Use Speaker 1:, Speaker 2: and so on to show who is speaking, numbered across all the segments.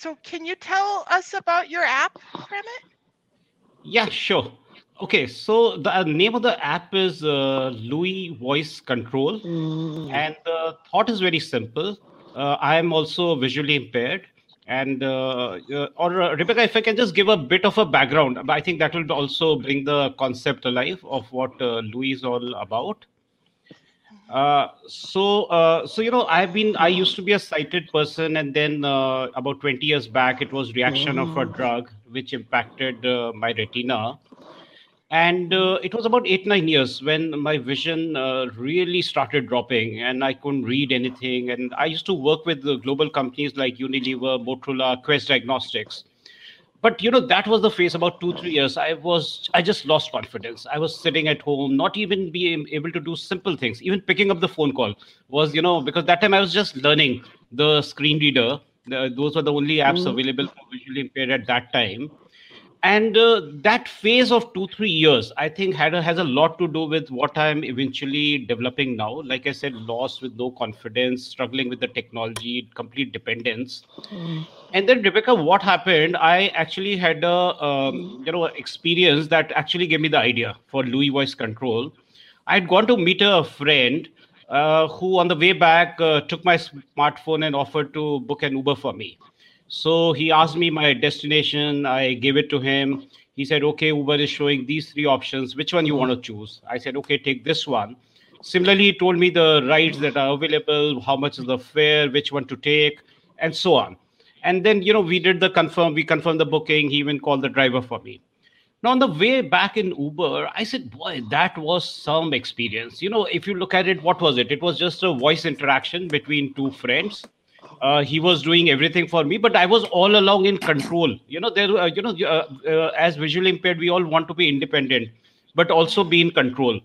Speaker 1: So can you tell us about your app, Pramit?
Speaker 2: Yeah, sure. Okay, so the uh, name of the app is uh, Louie Voice Control,
Speaker 3: Mm.
Speaker 2: and the thought is very simple. Uh, I am also visually impaired, and uh, uh, or uh, Rebecca, if I can just give a bit of a background, I think that will also bring the concept alive of what uh, Louie is all about. Uh, so, uh, so you know, I've been. I used to be a sighted person, and then uh, about 20 years back, it was reaction of a drug which impacted uh, my retina, and uh, it was about eight nine years when my vision uh, really started dropping, and I couldn't read anything. And I used to work with global companies like Unilever, Motorola, Quest Diagnostics, but you know that was the phase about two three years. I was i just lost confidence. I was sitting at home not even being able to do simple things. Even picking up the phone call was you know because that time i was just learning the screen reader. The, those were the only apps
Speaker 3: Mhm.
Speaker 2: available for visually impaired at that time and uh, that phase of two three years i think had a, has a lot to do with what i'm eventually developing now. Like i said lost with no confidence struggling with the technology complete dependence. And then rebecca what happened? I actually had a um, you know experience that actually gave me the idea for louie voice control. I had gone to meet a friend uh, who on the way back uh, took my smartphone and offered to book an uber for me so he asked me my destination. I gave it to him. He said okay uber is showing these three options. Which one you want to choose? I said okay take this one. Similarly he told me the rides that are available how much is the fare which one to take and so on. And then you know we did the confirm we confirmed the booking. He even called the driver for me. Now on the way back in uber i said boy that was some experience. You know if you look at it what was it? It was just a voice interaction between two friends uh, he was doing everything for me but i was all along in control. You know there uh, you know uh, uh, as visually impaired we all want to be independent but also be in control.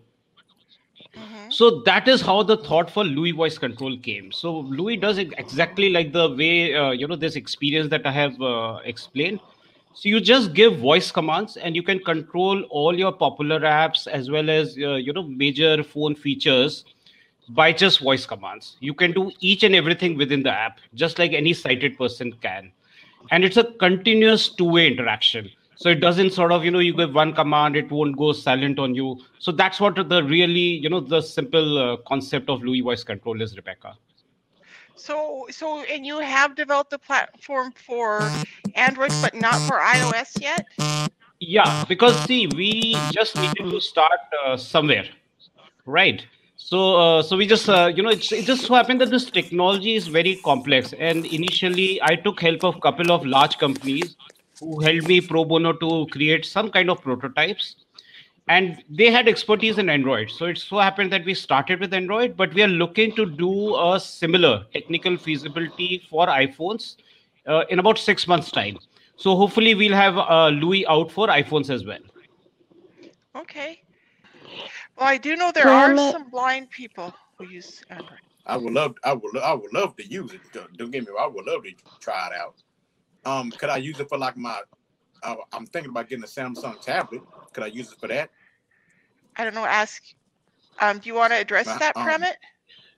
Speaker 1: Mhm.
Speaker 2: so that is how the thought for louie voice control came. So louie does it exactly like the way uh, you know this experience that i have uh, explained. So you just give voice commands and you can control all your popular apps as well as uh, you know major phone features by just voice commands. You can do each and everything within the app just like any sighted person can. And it's a continuous two-way interaction. So it doesn't sort of you know you give one command it won't go silent on you. So that's what the really you know the simple uh, concept of louie voice control is rebecca.
Speaker 1: So, so, and you have developed the platform for Android, but not for iOS yet?
Speaker 2: yeah because see we just needed to start uh, somewhere right so uh, so we just uh, you know it's, it just so happened that this technology is very complex. And initially i took help of a couple of large companies who helped me pro bono to create some kind of prototypes. And they had expertise in android. So it so happened that we started with android but we are looking to do a similar technical feasibility for iphones uh, in about six months time. So hopefully we'll have uh, louie out for iphones as well.
Speaker 1: Okay. Well, I do know there are
Speaker 3: Pramit-
Speaker 1: some blind people who use Android.
Speaker 4: I would love, I would, I would love to use it. Don't, don't get me wrong. I would love to try it out. Um, could I use it for like my? Uh, I'm thinking about getting a Samsung tablet. Could I use it for that?
Speaker 1: I don't know, ask, um, do you want to address
Speaker 4: Uh,
Speaker 1: that,
Speaker 4: um,
Speaker 1: Pramit?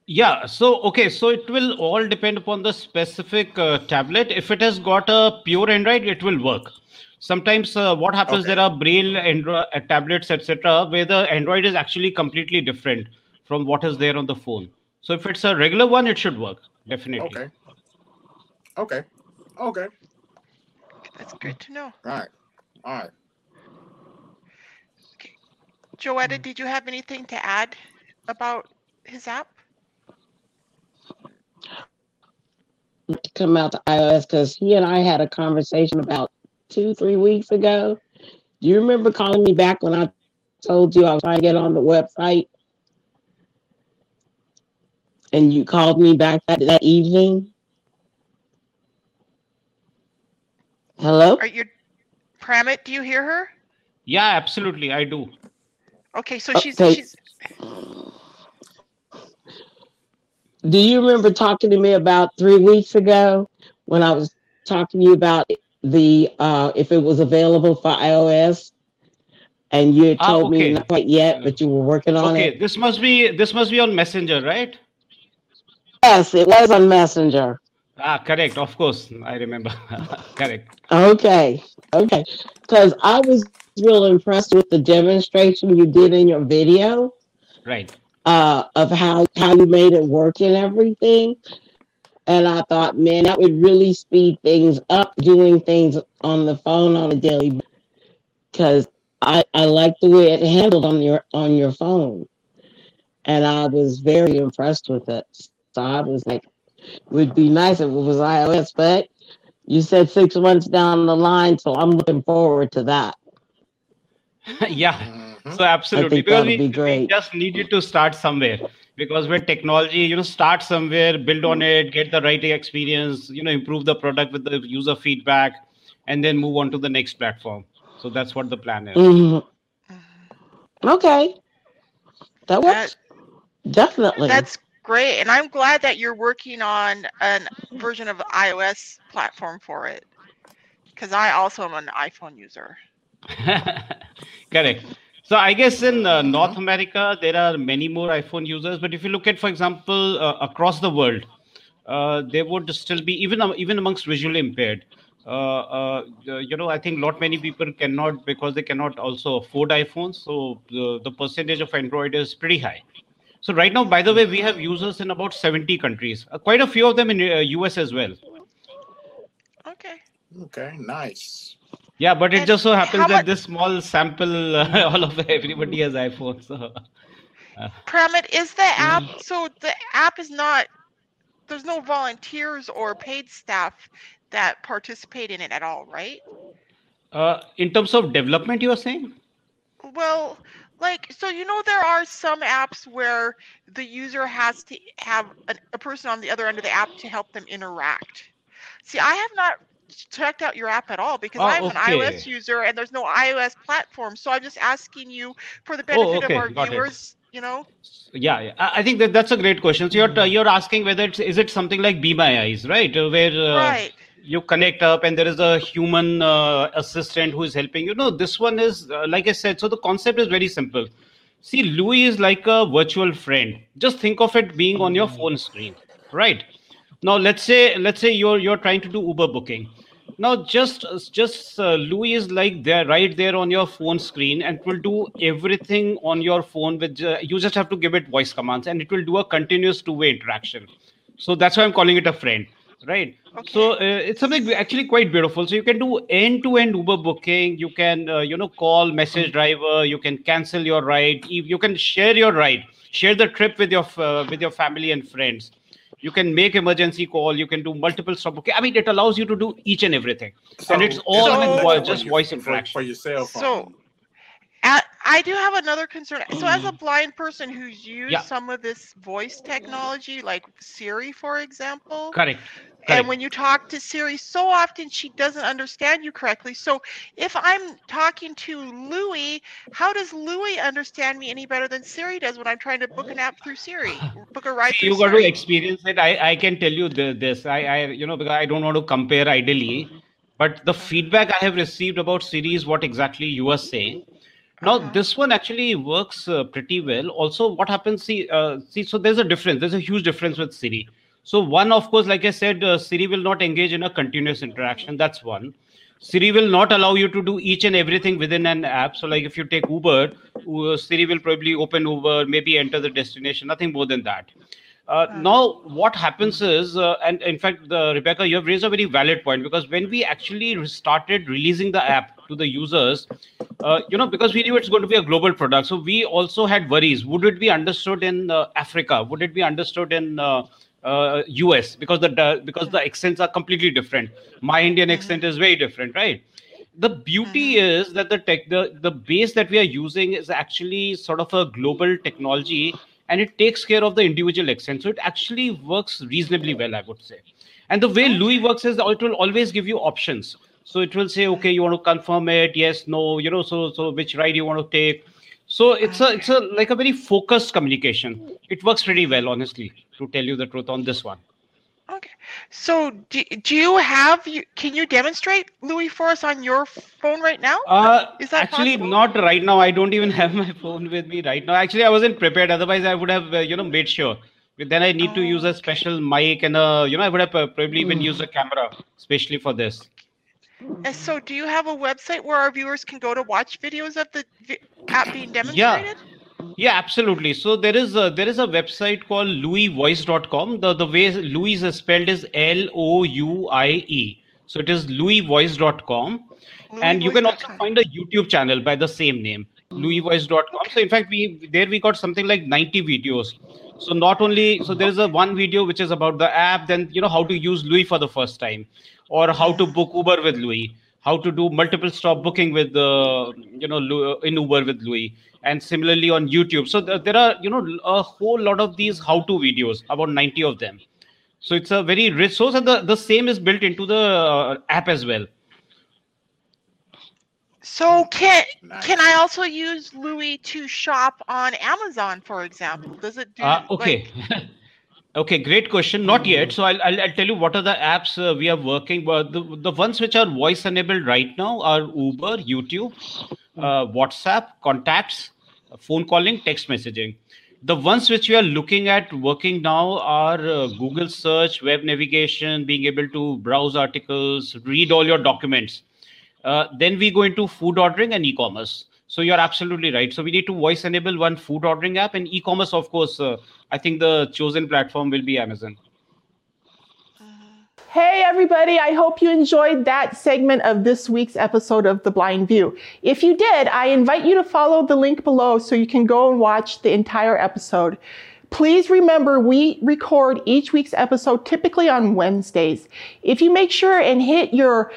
Speaker 2: Yeah, so okay, so it will all depend upon the specific uh, tablet. If it has got a pure Android, it will work. Sometimes uh, what happens
Speaker 4: Okay.
Speaker 2: there are braille Android uh, tablets, etc., where the Android is actually completely different from what is there on the phone. So if it's a regular one, it should work definitely.
Speaker 4: Okay. Okay. Okay.
Speaker 1: That's good to know.
Speaker 4: All right. All right.
Speaker 1: Joetta, did you have anything to add about his app?
Speaker 3: to come out to iOS because he and I had a conversation about two, three weeks ago. Do you remember calling me back when I told you I was trying to get on the website? And you called me back that, that evening? Hello?
Speaker 1: Are you, Pramit, do you hear her?
Speaker 2: Yeah, absolutely, I do.
Speaker 1: Okay, so oh, she's,
Speaker 3: Okay.
Speaker 1: she's,
Speaker 3: Do you remember talking to me about three weeks ago when I was talking to you about the uh if it was available for iOS? And you
Speaker 2: Ah,
Speaker 3: told me not quite yet, but you were working on
Speaker 2: Okay,
Speaker 3: it.
Speaker 2: this must be this must be on Messenger, right?
Speaker 3: Yes, it was on Messenger.
Speaker 2: Ah, correct. Of course, I remember. correct.
Speaker 3: Okay, okay. Because I was real impressed with the demonstration you did in your video
Speaker 2: Right.
Speaker 3: uh, of how how you made it work and everything. And I thought, man, that would really speed things up doing things on the phone on a daily. Because I I like the way it handled on your on your phone, and I was very impressed with it. So I was like, would be nice if it was iOS, but you said six months down the line, so I'm looking forward to that.
Speaker 2: yeah. Mm.
Speaker 4: Mhm.
Speaker 2: So absolutely, because we,
Speaker 3: be
Speaker 2: we just needed to start somewhere. Because when technology, you know, start somewhere, build on it, get the right experience, you know, improve the product with the user feedback, and then move on to the next platform. So that's what the plan is.
Speaker 3: Mhm.
Speaker 1: Mhm.
Speaker 3: Okay, that
Speaker 1: That,
Speaker 3: works definitely.
Speaker 1: that's great, and I'm glad that you're working on a version of iOS platform for it, because I also am an iPhone user.
Speaker 2: Correct. So I guess in uh,
Speaker 4: Mhm.
Speaker 2: North America there are many more iPhone users, but if you look at, for example, uh, across the world, uh, there would still be even am- even amongst visually impaired. Uh, uh, uh, you know, I think lot many people cannot because they cannot also afford iPhones. So the, the percentage of Android is pretty high. So right now, by the way, we have users in about 70 countries, uh, quite a few of them in uh, US as well.
Speaker 1: Okay.
Speaker 4: Okay, nice.
Speaker 2: Yeah, but it
Speaker 1: And
Speaker 2: just so happens that this small sample, uh, all of everybody has iPhones. So.
Speaker 1: Pramit, is the app
Speaker 2: Mm.
Speaker 1: so the app is not there's no volunteers or paid staff that participate in it at all, right?
Speaker 2: Uh, in terms of development, you are saying?
Speaker 1: Well, like so you know there are some apps where the user has to have a, a person on the other end of the app to help them interact. See, I have not checked out your app at all because
Speaker 2: Oh,
Speaker 1: I'm an iOS user and there's no iOS platform. So I'm just asking you for the
Speaker 2: Oh,
Speaker 1: benefit
Speaker 2: okay,
Speaker 1: of our
Speaker 2: got it.
Speaker 1: viewers, you know.
Speaker 2: Yeah, yeah. I think that that's a great question. So you're you're asking whether it's is it something like Be My Eyes, right? Uh, Where uh,
Speaker 1: right.
Speaker 2: you connect up and there is a human uh, assistant who is helping you. No, this one is uh, like I said. So the concept is very simple. See, Louie is like a virtual friend. Just think of it being on your phone screen, right? Now let's say let's say you're you're trying to do Uber booking. Now just just uh, Louie is like there right there on your phone screen and it will do everything on your phone with uh, you just have to give it voice commands and it will do a continuous two-way interaction. So that's why I'm calling it a friend, right?
Speaker 1: Okay.
Speaker 2: So uh, it's something actually quite beautiful. So you can do end-to-end Uber booking. You can uh, you know call message driver. You can cancel your ride. You you can share your ride, share the trip with your uh, with your family and friends. You can make emergency call. You can do multiple stop. Okay, I mean it allows you to do each and everything, and it's all
Speaker 1: So-
Speaker 2: with
Speaker 4: Alexa
Speaker 2: just voice
Speaker 4: for-
Speaker 2: interaction.
Speaker 4: for your cell phone.
Speaker 1: So, a I do have another concern. So, as a mm. blind person who's used
Speaker 2: Yeah.
Speaker 1: some of this voice technology, like Siri, for example,
Speaker 2: Correct.
Speaker 1: and when you talk to Siri, so often she doesn't understand you correctly. So, if I'm talking to Louie, how does Louie understand me any better than Siri does when I'm trying to book an app through Siri, book a ride
Speaker 2: you got to experience it. I, I can tell you this. I, I, you know, because I don't want to compare ideally, but the feedback I have received about Siri is what exactly you are saying. Now,
Speaker 1: Uh-huh.
Speaker 2: this one actually works uh, pretty well. Also, what happens? See, uh, see, so there's a difference. There's a huge difference with Siri. So, one, of course, like I said, uh, Siri will not engage in a continuous interaction. That's one. Siri will not allow you to do each and everything within an app. So, like if you take Uber, uh, Siri will probably open Uber, maybe enter the destination, nothing more than that. Uh, now, what happens is, uh, and in fact, the, Rebecca, you have raised a very valid point because when we actually started releasing the app to the users, uh, you know, because we knew it's going to be a global product, so we also had worries. Would it be understood in uh, Africa? Would it be understood in uh, uh, US? Because the because the accents are completely different. My Indian accent is very different, right? the beauty is that the tech the, the base that we are using is actually sort of a global technology and it takes care of the individual accent so it actually works reasonably well i would say. And the way louie works is it will always give you options. So it will say okay you want to confirm it yes no you know so so which ride you want to take. So it's a it's a like a very focused communication. It works pretty well honestly to tell you the truth on this one.
Speaker 1: So, do, do you have? Can you demonstrate Louie for us on your phone right now?
Speaker 2: Uh,
Speaker 1: Is that
Speaker 2: actually
Speaker 1: possible?
Speaker 2: not right now. I don't even have my phone with me right now. Actually, I wasn't prepared. Otherwise, I would have uh, you know made sure. Then I need to use
Speaker 4: Oh,
Speaker 2: a
Speaker 4: okay.
Speaker 2: special mic and a, you know, I would have uh, probably even
Speaker 3: Mm.
Speaker 2: used a camera, especially for this.
Speaker 4: And so, do you have a website where our viewers can go to watch videos of the vi- app being demonstrated?
Speaker 2: Yeah, absolutely. So there is a, there is a website called louievoice.com. The the way Louie is spelled is L O U I E. So it is louievoice.com. and you can also find a YouTube channel by the same name, louievoice.com. So in fact, we there we got something like 90 videos. So not only so there is a one video which is about the app, then you know how to use Louie for the first time, or how to book Uber with Louie, how to do multiple stop booking with the you know in Uber with Louie, and similarly on YouTube. So there, there are you know a whole lot of these how-to videos, about 90 of them. So it's a very rich source, and the, the same is built into the uh, app as well.
Speaker 4: So can
Speaker 5: Nice.
Speaker 4: can I also use Louie to shop on Amazon, for example? Does it do?
Speaker 2: Uh,
Speaker 4: like-
Speaker 2: okay. great question. Not yet. So I'll, I'll, I'll tell you what are the apps uh, we are working. But the, the ones which are voice enabled right now are Uber, YouTube, uh, WhatsApp, contacts, uh, phone calling, text messaging. The ones which we are looking at working now are uh, Google search, web navigation, being able to browse articles, read all your documents. Uh, then we go into food ordering and e-commerce. So you're absolutely right. So we need to voice enable one food ordering app and e-commerce. Of course, uh, I think the chosen platform will be Amazon.
Speaker 1: Hey, everybody, I hope you enjoyed that segment of this week's episode of The Blind View. If you did, I invite you to follow the link below so you can go and watch the entire episode. Please remember we record each week's episode typically on Wednesdays. If you make sure and hit your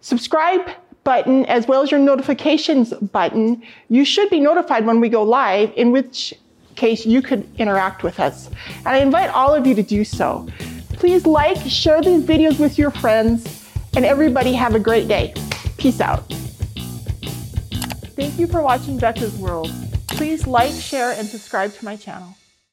Speaker 1: subscribe button as well as your notifications button, you should be notified when we go live, in which case you could interact with us. And I invite all of you to do so. Please like, share these videos with your friends, and everybody have a great day. Peace out. Thank you for watching Becca's World. Please like, share, and subscribe to my channel.